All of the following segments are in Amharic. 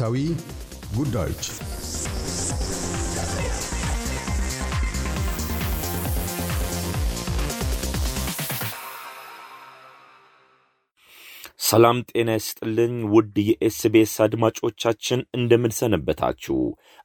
ወቅታዊ ጉዳዮች ሰላም ጤና ይስጥልኝ ውድ የኤስቤስ አድማጮቻችን እንደምን ሰነበታችሁ?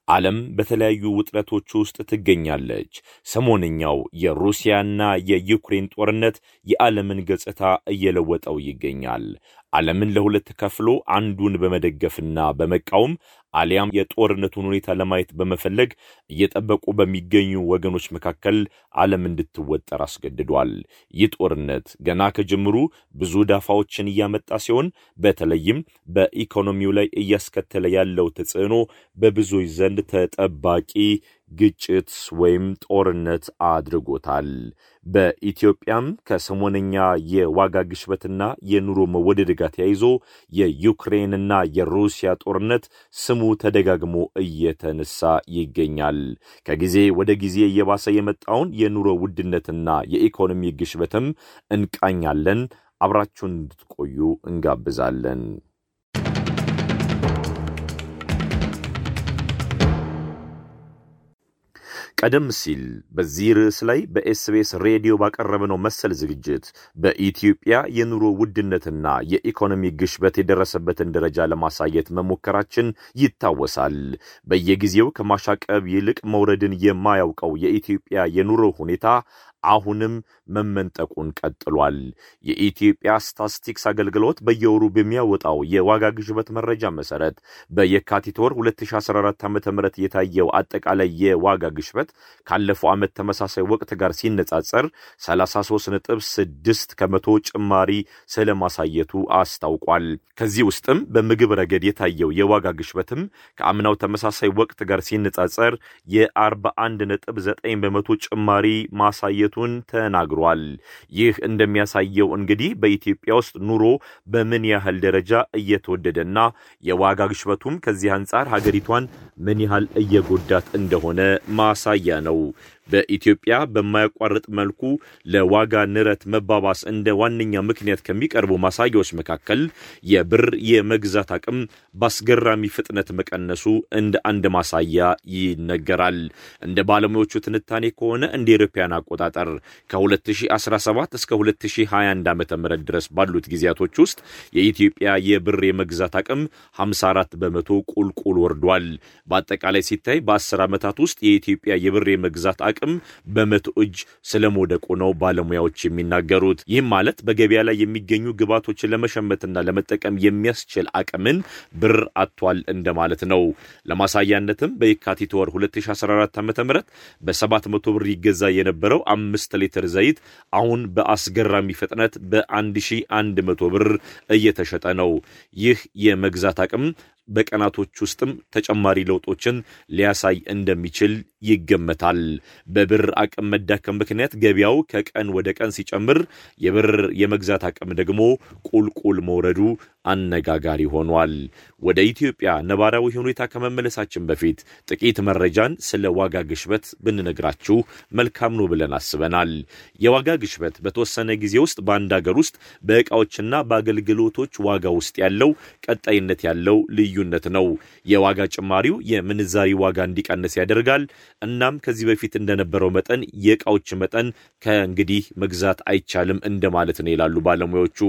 ዓለም በተለያዩ ውጥረቶች ውስጥ ትገኛለች። ሰሞንኛው የሩሲያና የዩክሬን ጦርነት የዓለምን ገጽታ እየለወጠው ይገኛል። ዓለምን ለሁለት ከፍሎ አንዱን በመደገፍና በመቃወም አሊያም የጦርነቱን ሁኔታ ለማየት በመፈለግ እየጠበቁ በሚገኙ ወገኖች መካከል ዓለም እንድትወጠር አስገድዷል። ይህ ጦርነት ገና ከጅምሩ ብዙ ዳፋዎችን እያመጣ ሲሆን በተለይም በኢኮኖሚው ላይ እያስከተለ ያለው ተጽዕኖ በብዙዎች ዘንድ ተጠባቂ ግጭት ወይም ጦርነት አድርጎታል። በኢትዮጵያም ከሰሞነኛ የዋጋ ግሽበትና የኑሮ መወደድ ጋር ተያይዞ የዩክሬንና የሩሲያ ጦርነት ስሙ ተደጋግሞ እየተነሳ ይገኛል። ከጊዜ ወደ ጊዜ እየባሰ የመጣውን የኑሮ ውድነትና የኢኮኖሚ ግሽበትም እንቃኛለን። አብራችሁን እንድትቆዩ እንጋብዛለን። ቀደም ሲል በዚህ ርዕስ ላይ በኤስቤስ ሬዲዮ ባቀረብነው መሰል ዝግጅት በኢትዮጵያ የኑሮ ውድነትና የኢኮኖሚ ግሽበት የደረሰበትን ደረጃ ለማሳየት መሞከራችን ይታወሳል። በየጊዜው ከማሻቀብ ይልቅ መውረድን የማያውቀው የኢትዮጵያ የኑሮ ሁኔታ አሁንም መመንጠቁን ቀጥሏል። የኢትዮጵያ ስታስቲክስ አገልግሎት በየወሩ በሚያወጣው የዋጋ ግሽበት መረጃ መሰረት በየካቲት ወር 2014 ዓ ም የታየው አጠቃላይ የዋጋ ግሽበት ካለፈው ዓመት ተመሳሳይ ወቅት ጋር ሲነጻጸር 33.6 ከመቶ ጭማሪ ስለማሳየቱ አስታውቋል። ከዚህ ውስጥም በምግብ ረገድ የታየው የዋጋ ግሽበትም ከአምናው ተመሳሳይ ወቅት ጋር ሲነጻጸር የ41.9 በመቶ ጭማሪ ማሳየቱ ቱን ተናግሯል። ይህ እንደሚያሳየው እንግዲህ በኢትዮጵያ ውስጥ ኑሮ በምን ያህል ደረጃ እየተወደደና የዋጋ ግሽበቱም ከዚህ አንጻር ሀገሪቷን ምን ያህል እየጎዳት እንደሆነ ማሳያ ነው። በኢትዮጵያ በማያቋርጥ መልኩ ለዋጋ ንረት መባባስ እንደ ዋነኛ ምክንያት ከሚቀርቡ ማሳያዎች መካከል የብር የመግዛት አቅም በአስገራሚ ፍጥነት መቀነሱ እንደ አንድ ማሳያ ይነገራል። እንደ ባለሙያዎቹ ትንታኔ ከሆነ እንደ አውሮፓውያን አቆጣጠር ከ2017 እስከ 2021 ዓ ም ድረስ ባሉት ጊዜያቶች ውስጥ የኢትዮጵያ የብር የመግዛት አቅም 54 በመቶ ቁልቁል ወርዷል። በአጠቃላይ ሲታይ በ10 ዓመታት ውስጥ የኢትዮጵያ የብር የመግዛት አቅም በመቶ እጅ ስለመውደቁ ነው ባለሙያዎች የሚናገሩት። ይህም ማለት በገበያ ላይ የሚገኙ ግብዓቶችን ለመሸመትና ለመጠቀም የሚያስችል አቅምን ብር አጥቷል እንደማለት ነው። ለማሳያነትም በየካቲት ወር 2014 ዓ ም በ700 ብር ይገዛ የነበረው አምስት ሊትር ዘይት አሁን በአስገራሚ ፍጥነት በ1100 ብር እየተሸጠ ነው። ይህ የመግዛት አቅም በቀናቶች ውስጥም ተጨማሪ ለውጦችን ሊያሳይ እንደሚችል ይገመታል። በብር አቅም መዳከም ምክንያት ገበያው ከቀን ወደ ቀን ሲጨምር፣ የብር የመግዛት አቅም ደግሞ ቁልቁል መውረዱ አነጋጋሪ ሆኗል። ወደ ኢትዮጵያ ነባራዊ ሁኔታ ከመመለሳችን በፊት ጥቂት መረጃን ስለ ዋጋ ግሽበት ብንነግራችሁ መልካም ነው ብለን አስበናል። የዋጋ ግሽበት በተወሰነ ጊዜ ውስጥ በአንድ ሀገር ውስጥ በዕቃዎችና በአገልግሎቶች ዋጋ ውስጥ ያለው ቀጣይነት ያለው ልዩነት ነው። የዋጋ ጭማሪው የምንዛሪ ዋጋ እንዲቀንስ ያደርጋል። እናም ከዚህ በፊት እንደነበረው መጠን የዕቃዎች መጠን ከእንግዲህ መግዛት አይቻልም እንደማለት ነው ይላሉ ባለሙያዎቹ።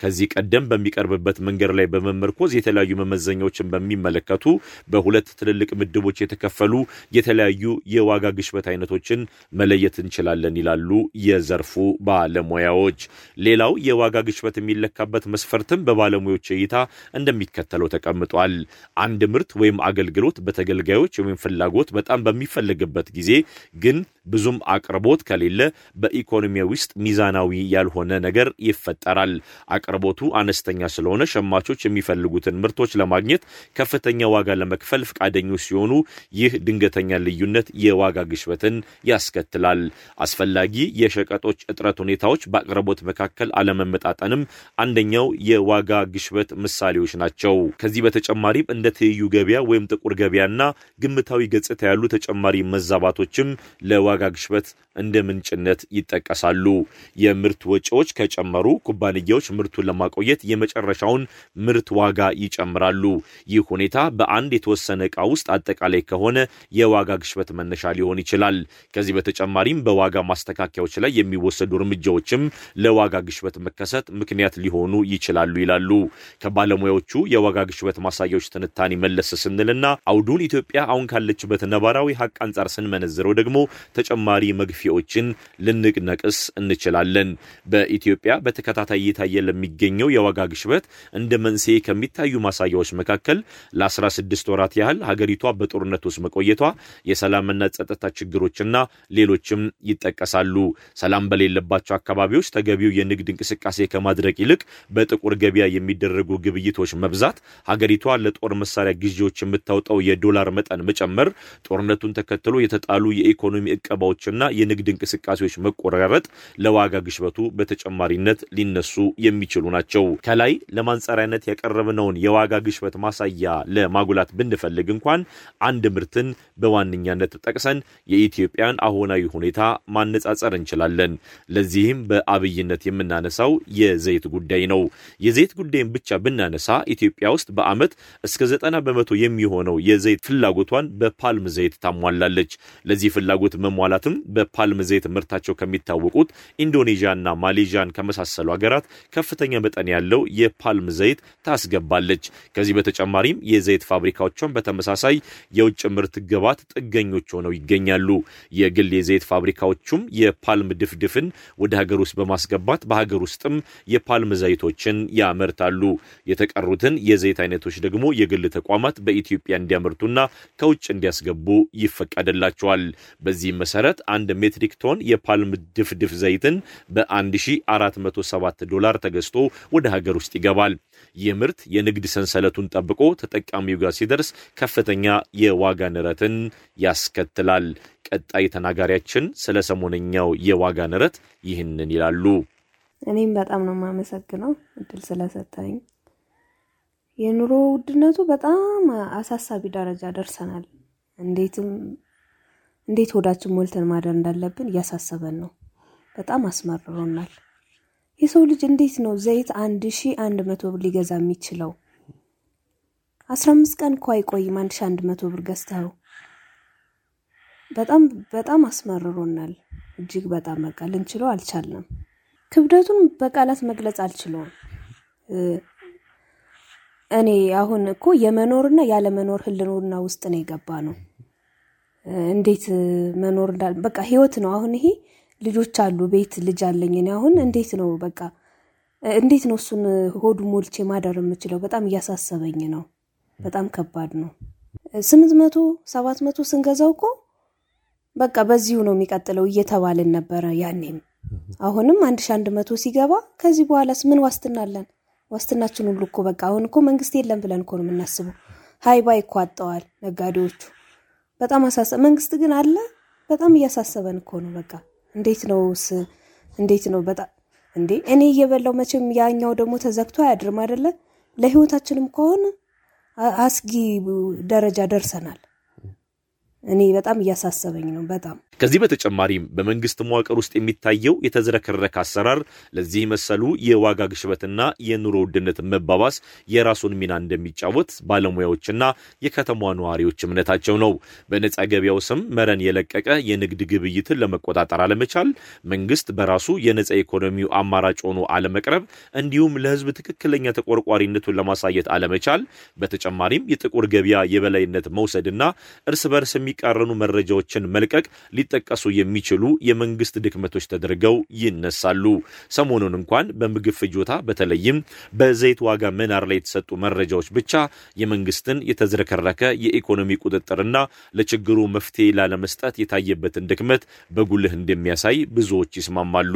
ከዚህ ቀደም በሚቀርብበት መንገድ ላይ በመመርኮዝ የተለያዩ መመዘኛዎችን በሚመለከቱ በሁለት ትልልቅ ምድቦች የተከፈሉ የተለያዩ የዋጋ ግሽበት አይነቶችን መለየት እንችላለን ይላሉ የዘርፉ ባለሙያዎች። ሌላው የዋጋ ግሽበት የሚለካበት መስፈርትም በባለሙያዎች እይታ እንደሚከተለው ተቀምጧል። አንድ ምርት ወይም አገልግሎት በተገልጋዮች ወይም ፍላጎት በጣም በሚፈለግበት ጊዜ ግን ብዙም አቅርቦት ከሌለ በኢኮኖሚ ውስጥ ሚዛናዊ ያልሆነ ነገር ይፈጠራል። አቅርቦቱ አነስተኛ ስለሆነ ሸማቾች የሚፈልጉትን ምርቶች ለማግኘት ከፍተኛ ዋጋ ለመክፈል ፈቃደኞች ሲሆኑ ይህ ድንገተኛ ልዩነት የዋጋ ግሽበትን ያስከትላል። አስፈላጊ የሸቀጦች እጥረት ሁኔታዎች በአቅርቦት መካከል አለመመጣጠንም አንደኛው የዋጋ ግሽበት ምሳሌዎች ናቸው። ከዚህ በተጨማሪም እንደ ትይዩ ገበያ ወይም ጥቁር ገበያና ግምታዊ ገጽታ ያሉ ተጨማሪ ተጨማሪ መዛባቶችም ለዋጋ ግሽበት እንደ ምንጭነት ይጠቀሳሉ። የምርት ወጪዎች ከጨመሩ ኩባንያዎች ምርቱን ለማቆየት የመጨረሻውን ምርት ዋጋ ይጨምራሉ። ይህ ሁኔታ በአንድ የተወሰነ ዕቃ ውስጥ አጠቃላይ ከሆነ የዋጋ ግሽበት መነሻ ሊሆን ይችላል። ከዚህ በተጨማሪም በዋጋ ማስተካከያዎች ላይ የሚወሰዱ እርምጃዎችም ለዋጋ ግሽበት መከሰት ምክንያት ሊሆኑ ይችላሉ ይላሉ። ከባለሙያዎቹ የዋጋ ግሽበት ማሳያዎች ትንታኔ መለስ ስንልና አውዱን ኢትዮጵያ አሁን ካለችበት ነባራዊ ሀቅ አንጻር ስንመነዝረው ደግሞ ተጨማሪ መግፊያዎችን ልንቅነቅስ እንችላለን። በኢትዮጵያ በተከታታይ እየታየ ለሚገኘው የዋጋ ግሽበት እንደ መንስኤ ከሚታዩ ማሳያዎች መካከል ለ16 ወራት ያህል ሀገሪቷ በጦርነት ውስጥ መቆየቷ፣ የሰላምና ጸጥታ ችግሮችና ሌሎችም ይጠቀሳሉ። ሰላም በሌለባቸው አካባቢዎች ተገቢው የንግድ እንቅስቃሴ ከማድረግ ይልቅ በጥቁር ገበያ የሚደረጉ ግብይቶች መብዛት፣ ሀገሪቷ ለጦር መሳሪያ ግዢዎች የምታወጣው የዶላር መጠን መጨመር፣ ጦርነቱን ተከትሎ የተጣሉ የኢኮኖሚ እቀባዎችና የንግድ እንቅስቃሴዎች መቆራረጥ ለዋጋ ግሽበቱ በተጨማሪነት ሊነሱ የሚችሉ ናቸው። ከላይ ለማንጸሪያነት ያቀረብነውን የዋጋ ግሽበት ማሳያ ለማጉላት ብንፈልግ እንኳን አንድ ምርትን በዋነኛነት ጠቅሰን የኢትዮጵያን አሁናዊ ሁኔታ ማነጻጸር እንችላለን። ለዚህም በአብይነት የምናነሳው የዘይት ጉዳይ ነው። የዘይት ጉዳይን ብቻ ብናነሳ ኢትዮጵያ ውስጥ በዓመት እስከ ዘጠና በመቶ የሚሆነው የዘይት ፍላጎቷን በፓልም ዘይት ታሟላለች። ለዚህ ፍላጎት መሟላትም በፓልም ዘይት ምርታቸው ከሚታወቁት ኢንዶኔዥያና ማሌዥያን ከመሳሰሉ ሀገራት ከፍተኛ መጠን ያለው የፓልም ዘይት ታስገባለች። ከዚህ በተጨማሪም የዘይት ፋብሪካዎቿን በተመሳሳይ የውጭ ምርት ግባት ጥገኞች ሆነው ይገኛሉ። የግል የዘይት ፋብሪካዎቹም የፓልም ድፍድፍን ወደ ሀገር ውስጥ በማስገባት በሀገር ውስጥም የፓልም ዘይቶችን ያመርታሉ። የተቀሩትን የዘይት አይነቶች ደግሞ የግል ተቋማት በኢትዮጵያ እንዲያመርቱና ከውጭ እንዲያስገቡ ይፈቀድላቸዋል። በዚህም መሰረት አንድ ሜትሪክ ቶን የፓልም ድፍድፍ ዘይትን በ1407 ዶላር ተገዝቶ ወደ ሀገር ውስጥ ይገባል። ይህ ምርት የንግድ ሰንሰለቱን ጠብቆ ተጠቃሚው ጋር ሲደርስ ከፍተኛ የዋጋ ንረትን ያስከትላል። ቀጣይ ተናጋሪያችን ስለ ሰሞነኛው የዋጋ ንረት ይህንን ይላሉ። እኔም በጣም ነው የማመሰግነው እድል ስለሰጠኝ። የኑሮ ውድነቱ በጣም አሳሳቢ ደረጃ ደርሰናል። እንዴትም እንዴት ሆዳችን ሞልተን ማደር እንዳለብን እያሳሰበን ነው። በጣም አስመርሮናል። የሰው ልጅ እንዴት ነው ዘይት አንድ ሺ አንድ መቶ ብር ሊገዛ የሚችለው? አስራ አምስት ቀን እኮ አይቆይም አንድ ሺ አንድ መቶ ብር ገዝተው። በጣም በጣም አስመርሮናል። እጅግ በጣም በቃ ልንችለው አልቻልንም። ክብደቱን በቃላት መግለጽ አልችለውም። እኔ አሁን እኮ የመኖርና ያለመኖር ህልውና ውስጥ ነው የገባ ነው። እንዴት መኖር እንዳል በቃ ህይወት ነው። አሁን ይሄ ልጆች አሉ፣ ቤት ልጅ አለኝ። እኔ አሁን እንዴት ነው በቃ እንዴት ነው እሱን ሆዱ ሞልቼ ማደር የምችለው? በጣም እያሳሰበኝ ነው። በጣም ከባድ ነው። ስምንት መቶ ሰባት መቶ ስንገዛው እኮ በቃ በዚሁ ነው የሚቀጥለው እየተባልን ነበረ ያኔም። አሁንም አንድ ሺ አንድ መቶ ሲገባ ከዚህ በኋላስ ምን ዋስትና አለን? ዋስትናችን ሁሉ እኮ በቃ አሁን እኮ መንግስት የለም ብለን እኮ ነው የምናስበው። ሀይባይ እኮ አጠዋል ነጋዴዎቹ። በጣም አሳሰ መንግስት ግን አለ። በጣም እያሳሰበን እኮ ነው። በቃ እንዴት ነው እንዴት ነው በጣም እንዴ እኔ እየበላው መቼም ያኛው ደግሞ ተዘግቶ አያድርም አይደለ? ለህይወታችንም ከሆነ አስጊ ደረጃ ደርሰናል። እኔ በጣም እያሳሰበኝ ነው። በጣም ከዚህ በተጨማሪም በመንግስት መዋቅር ውስጥ የሚታየው የተዝረከረከ አሰራር ለዚህ መሰሉ የዋጋ ግሽበትና የኑሮ ውድነት መባባስ የራሱን ሚና እንደሚጫወት ባለሙያዎችና የከተማ ነዋሪዎች እምነታቸው ነው። በነፃ ገበያው ስም መረን የለቀቀ የንግድ ግብይትን ለመቆጣጠር አለመቻል፣ መንግስት በራሱ የነፃ ኢኮኖሚው አማራጭ ሆኖ አለመቅረብ፣ እንዲሁም ለህዝብ ትክክለኛ ተቆርቋሪነቱን ለማሳየት አለመቻል፣ በተጨማሪም የጥቁር ገበያ የበላይነት መውሰድና እርስ በርስ የሚቃረኑ መረጃዎችን መልቀቅ ሊጠቀሱ የሚችሉ የመንግስት ድክመቶች ተደርገው ይነሳሉ። ሰሞኑን እንኳን በምግብ ፍጆታ በተለይም በዘይት ዋጋ መናር ላይ የተሰጡ መረጃዎች ብቻ የመንግስትን የተዝረከረከ የኢኮኖሚ ቁጥጥርና ለችግሩ መፍትሄ ላለመስጠት የታየበትን ድክመት በጉልህ እንደሚያሳይ ብዙዎች ይስማማሉ።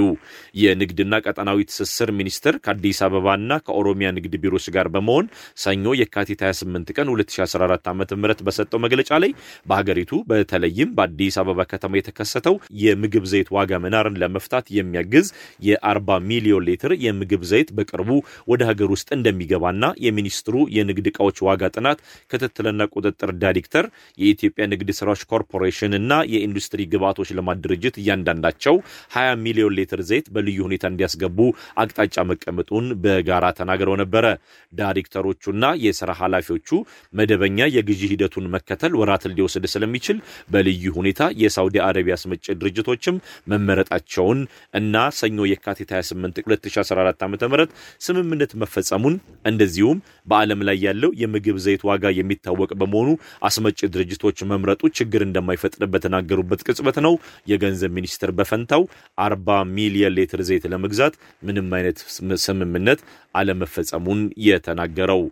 የንግድና ቀጠናዊ ትስስር ሚኒስቴር ከአዲስ አበባና ከኦሮሚያ ንግድ ቢሮዎች ጋር በመሆን ሰኞ የካቲት 28 ቀን 2014 ዓ ም በሰጠው መግለጫ ላይ በሀገሪቱ በተለይም በአዲስ አበባ ከተማ የተከሰተው የምግብ ዘይት ዋጋ መናርን ለመፍታት የሚያግዝ የ40 ሚሊዮን ሊትር የምግብ ዘይት በቅርቡ ወደ ሀገር ውስጥ እንደሚገባና የሚኒስትሩ የንግድ ዕቃዎች ዋጋ ጥናት ክትትልና ቁጥጥር ዳይሬክተር የኢትዮጵያ ንግድ ስራዎች ኮርፖሬሽን እና የኢንዱስትሪ ግብዓቶች ልማት ድርጅት እያንዳንዳቸው 20 ሚሊዮን ሊትር ዘይት በልዩ ሁኔታ እንዲያስገቡ አቅጣጫ መቀመጡን በጋራ ተናግረው ነበረ። ዳይሬክተሮቹና የስራ ኃላፊዎቹ መደበኛ የግዢ ሂደቱን መከተል ወራትን ሊወስድ ስለሚችል በልዩ ሁኔታ የሳውዲ አረቢያ አስመጪ ድርጅቶችም መመረጣቸውን እና ሰኞ የካቲት 28 2014 ዓ ም ስምምነት መፈጸሙን እንደዚሁም በዓለም ላይ ያለው የምግብ ዘይት ዋጋ የሚታወቅ በመሆኑ አስመጪ ድርጅቶች መምረጡ ችግር እንደማይፈጥር በተናገሩበት ቅጽበት ነው የገንዘብ ሚኒስትር በፈንታው 40 ሚሊየን ሊትር ዘይት ለመግዛት ምንም አይነት ስምምነት አለመፈጸሙን የተናገረው።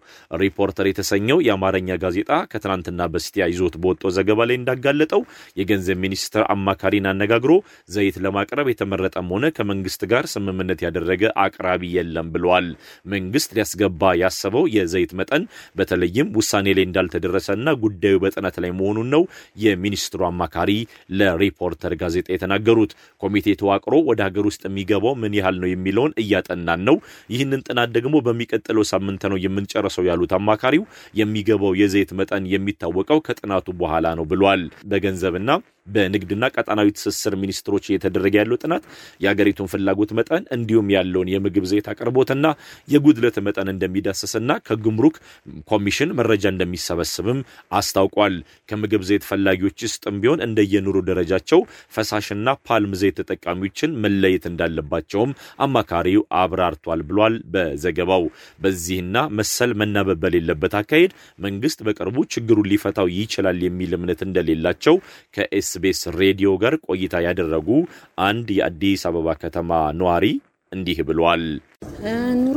ሪፖርተር የተሰኘው የአማርኛ ጋዜጣ ከትናንትና በስቲያ ይዞት በወጣው ዘገባ ላይ እንዳጋለጠው የገንዘብ ሚኒስትር አማካሪን አነጋግሮ ዘይት ለማቅረብ የተመረጠም ሆነ ከመንግስት ጋር ስምምነት ያደረገ አቅራቢ የለም ብለዋል። መንግስት ሊያስገባ ያሰበው የዘይት መጠን በተለይም ውሳኔ ላይ እንዳልተደረሰና ጉዳዩ በጥናት ላይ መሆኑን ነው የሚኒስትሩ አማካሪ ለሪፖርተር ጋዜጣ የተናገሩት። ኮሚቴ ተዋቅሮ ወደ ሀገር ውስጥ የሚገባው ምን ያህል ነው የሚለውን እያጠናን ነው። ይህንን ጥናት ደግሞ በሚቀጥለው ሳምንት ነው የምንጨርሰው ያሉት አማካሪው የሚገባው የዘይት መጠን የሚታወቀው ከጥናቱ በኋላ ነው ብሏል። በገንዘብና በንግድና ቀጣናዊ ትስስር ሚኒስትሮች እየተደረገ ያለው ጥናት የሀገሪቱን ፍላጎት መጠን እንዲሁም ያለውን የምግብ ዘይት አቅርቦትና የጉድለት መጠን እንደሚዳስስና ከጉምሩክ ኮሚሽን መረጃ እንደሚሰበስብም አስታውቋል። ከምግብ ዘይት ፈላጊዎች ውስጥም ቢሆን እንደየኑሮ ደረጃቸው ፈሳሽና ፓልም ዘይት ተጠቃሚዎችን መለየት እንዳለባቸውም አማካሪው አብራርቷል ብሏል በዘገባው። በዚህና መሰል መናበብ በሌለበት አካሄድ መንግስት በቅርቡ ችግሩን ሊፈታው ይችላል የሚል እምነት እንደሌላቸው ከ SBS ሬዲዮ ጋር ቆይታ ያደረጉ አንድ የአዲስ አበባ ከተማ ነዋሪ እንዲህ ብሏል። ኑሮ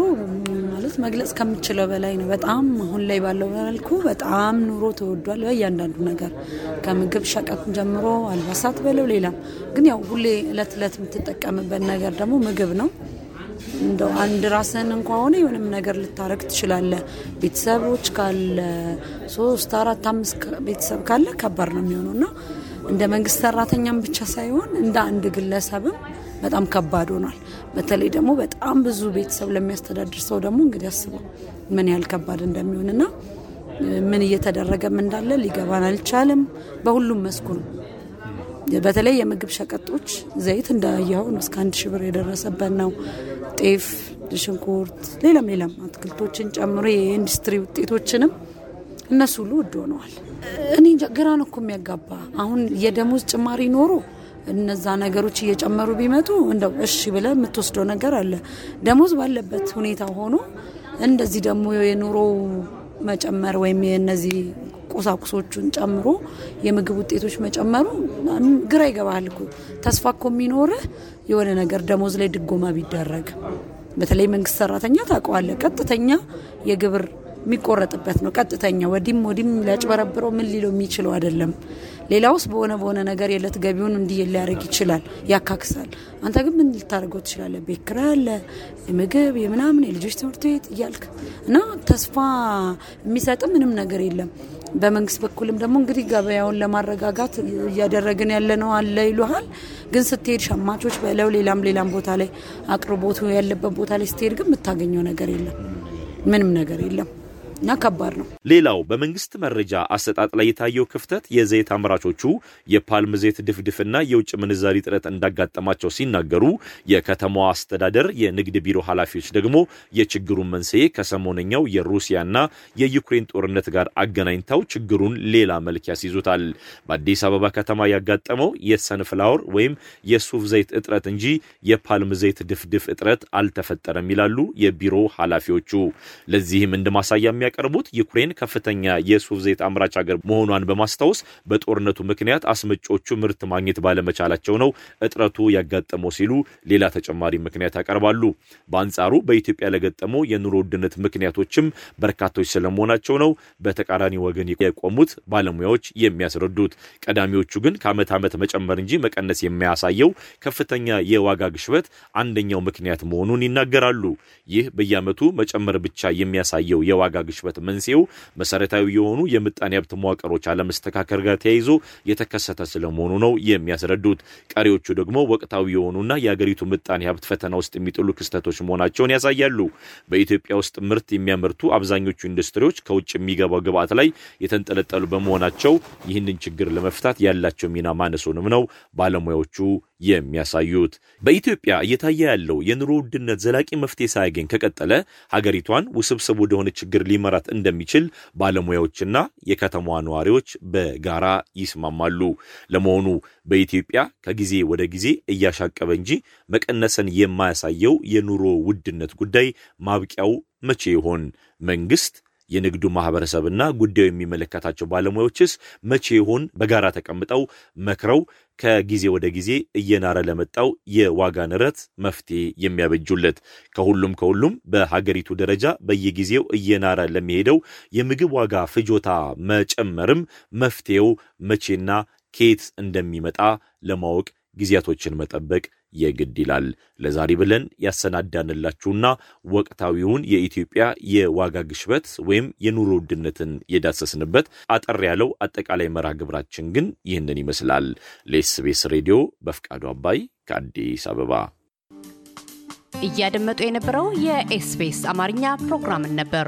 ማለት መግለጽ ከምችለው በላይ ነው። በጣም አሁን ላይ ባለው መልኩ በጣም ኑሮ ተወዷል። በእያንዳንዱ ነገር ከምግብ ሸቀጥ ጀምሮ አልባሳት በለው ሌላም። ግን ያው ሁሌ እለት እለት የምትጠቀምበት ነገር ደግሞ ምግብ ነው። እንደው አንድ ራስህን እንኳ ሆነ የሆነም ነገር ልታረግ ትችላለህ። ቤተሰቦች ካለ ሶስት አራት አምስት ቤተሰብ ካለ ከባድ ነው የሚሆነው እና እንደ መንግስት ሰራተኛም ብቻ ሳይሆን እንደ አንድ ግለሰብም በጣም ከባድ ሆኗል። በተለይ ደግሞ በጣም ብዙ ቤተሰብ ለሚያስተዳድር ሰው ደግሞ እንግዲህ አስበው ምን ያህል ከባድ እንደሚሆንና ምን እየተደረገም እንዳለ ሊገባን አልቻለም። በሁሉም መስኩ ነው። በተለይ የምግብ ሸቀጦች ዘይት እንዳየኸው ነው እስከ አንድ ሺህ ብር የደረሰበት ነው። ጤፍ፣ ሽንኩርት፣ ሌላም ሌላም አትክልቶችን ጨምሮ የኢንዱስትሪ ውጤቶችንም እነሱ ሁሉ ውድ ሆነዋል። እኔ ግራ ነው እኮ የሚያጋባ። አሁን የደሞዝ ጭማሪ ኖሮ እነዛ ነገሮች እየጨመሩ ቢመጡ እንደው እሺ ብለህ የምትወስደው ነገር አለ። ደሞዝ ባለበት ሁኔታ ሆኖ እንደዚህ ደግሞ የኑሮ መጨመር ወይም የነዚህ ቁሳቁሶቹን ጨምሮ የምግብ ውጤቶች መጨመሩ ግራ ይገባሃል እኮ። ተስፋ እኮ የሚኖርህ የሆነ ነገር ደሞዝ ላይ ድጎማ ቢደረግ፣ በተለይ መንግስት ሰራተኛ ታውቀዋለህ፣ ቀጥተኛ የግብር የሚቆረጥበት ነው። ቀጥተኛ ወዲም ወዲም ሊያጭበረብረው ምን ሊለው የሚችለው አይደለም። ሌላውስ በሆነ በሆነ ነገር የዕለት ገቢውን እንዲህ ሊያደርግ ይችላል፣ ያካክሳል። አንተ ግን ምን ልታደርገው ትችላለህ? ቤት ኪራይ አለ፣ የምግብ የምናምን የልጆች ትምህርት ቤት እያልክ እና ተስፋ የሚሰጥ ምንም ነገር የለም። በመንግስት በኩልም ደግሞ እንግዲህ ገበያውን ለማረጋጋት እያደረግን ያለ ነው አለ ይሉሃል። ግን ስትሄድ ሸማቾች በለው ሌላም ሌላም ቦታ ላይ አቅርቦቱ ያለበት ቦታ ላይ ስትሄድ ግን የምታገኘው ነገር የለም፣ ምንም ነገር የለም እና ከባድ ነው። ሌላው በመንግስት መረጃ አሰጣጥ ላይ የታየው ክፍተት የዘይት አምራቾቹ የፓልም ዘይት ድፍድፍና የውጭ ምንዛሪ እጥረት እንዳጋጠማቸው ሲናገሩ፣ የከተማዋ አስተዳደር የንግድ ቢሮ ኃላፊዎች ደግሞ የችግሩን መንስኤ ከሰሞነኛው የሩሲያና የዩክሬን ጦርነት ጋር አገናኝተው ችግሩን ሌላ መልክ ያስይዙታል። በአዲስ አበባ ከተማ ያጋጠመው የሰንፍላወር ወይም የሱፍ ዘይት እጥረት እንጂ የፓልም ዘይት ድፍድፍ እጥረት አልተፈጠረም ይላሉ የቢሮ ኃላፊዎቹ። ለዚህም እንደ ማሳያ የሚያቀርቡት ዩክሬን ከፍተኛ የሱፍ ዘይት አምራች ሀገር መሆኗን በማስታወስ በጦርነቱ ምክንያት አስመጪዎቹ ምርት ማግኘት ባለመቻላቸው ነው እጥረቱ ያጋጠመው ሲሉ ሌላ ተጨማሪ ምክንያት ያቀርባሉ። በአንጻሩ በኢትዮጵያ ለገጠመው የኑሮ ውድነት ምክንያቶችም በርካቶች ስለመሆናቸው ነው በተቃራኒ ወገን የቆሙት ባለሙያዎች የሚያስረዱት። ቀዳሚዎቹ ግን ከዓመት ዓመት መጨመር እንጂ መቀነስ የሚያሳየው ከፍተኛ የዋጋ ግሽበት አንደኛው ምክንያት መሆኑን ይናገራሉ። ይህ በየዓመቱ መጨመር ብቻ የሚያሳየው የዋጋ ግሽበት ግሽበት መንስኤው መሰረታዊ የሆኑ የምጣኔ ሀብት መዋቅሮች አለመስተካከል ጋር ተያይዞ የተከሰተ ስለመሆኑ ነው የሚያስረዱት። ቀሪዎቹ ደግሞ ወቅታዊ የሆኑና የአገሪቱ ምጣኔ ሀብት ፈተና ውስጥ የሚጥሉ ክስተቶች መሆናቸውን ያሳያሉ። በኢትዮጵያ ውስጥ ምርት የሚያመርቱ አብዛኞቹ ኢንዱስትሪዎች ከውጭ የሚገባው ግብዓት ላይ የተንጠለጠሉ በመሆናቸው ይህንን ችግር ለመፍታት ያላቸው ሚና ማነሱንም ነው ባለሙያዎቹ የሚያሳዩት። በኢትዮጵያ እየታየ ያለው የኑሮ ውድነት ዘላቂ መፍትሄ ሳያገኝ ከቀጠለ ሀገሪቷን ውስብስብ ወደሆነ ችግር ሊመራት እንደሚችል ባለሙያዎችና የከተማዋ ነዋሪዎች በጋራ ይስማማሉ። ለመሆኑ በኢትዮጵያ ከጊዜ ወደ ጊዜ እያሻቀበ እንጂ መቀነስን የማያሳየው የኑሮ ውድነት ጉዳይ ማብቂያው መቼ ይሆን? መንግስት የንግዱ ማህበረሰብና ጉዳዩ የሚመለከታቸው ባለሙያዎችስ መቼ ይሆን በጋራ ተቀምጠው መክረው ከጊዜ ወደ ጊዜ እየናረ ለመጣው የዋጋ ንረት መፍትሄ የሚያበጁለት? ከሁሉም ከሁሉም በሀገሪቱ ደረጃ በየጊዜው እየናረ ለሚሄደው የምግብ ዋጋ ፍጆታ መጨመርም መፍትሄው መቼና ከየት እንደሚመጣ ለማወቅ ጊዜያቶችን መጠበቅ የግድ ይላል። ለዛሬ ብለን ያሰናዳንላችሁና ወቅታዊውን የኢትዮጵያ የዋጋ ግሽበት ወይም የኑሮ ውድነትን የዳሰስንበት አጠር ያለው አጠቃላይ መርሃ ግብራችን ግን ይህንን ይመስላል። ለኤስቤስ ሬዲዮ በፍቃዱ አባይ ከአዲስ አበባ እያደመጡ የነበረው የኤስቢኤስ አማርኛ ፕሮግራምን ነበር።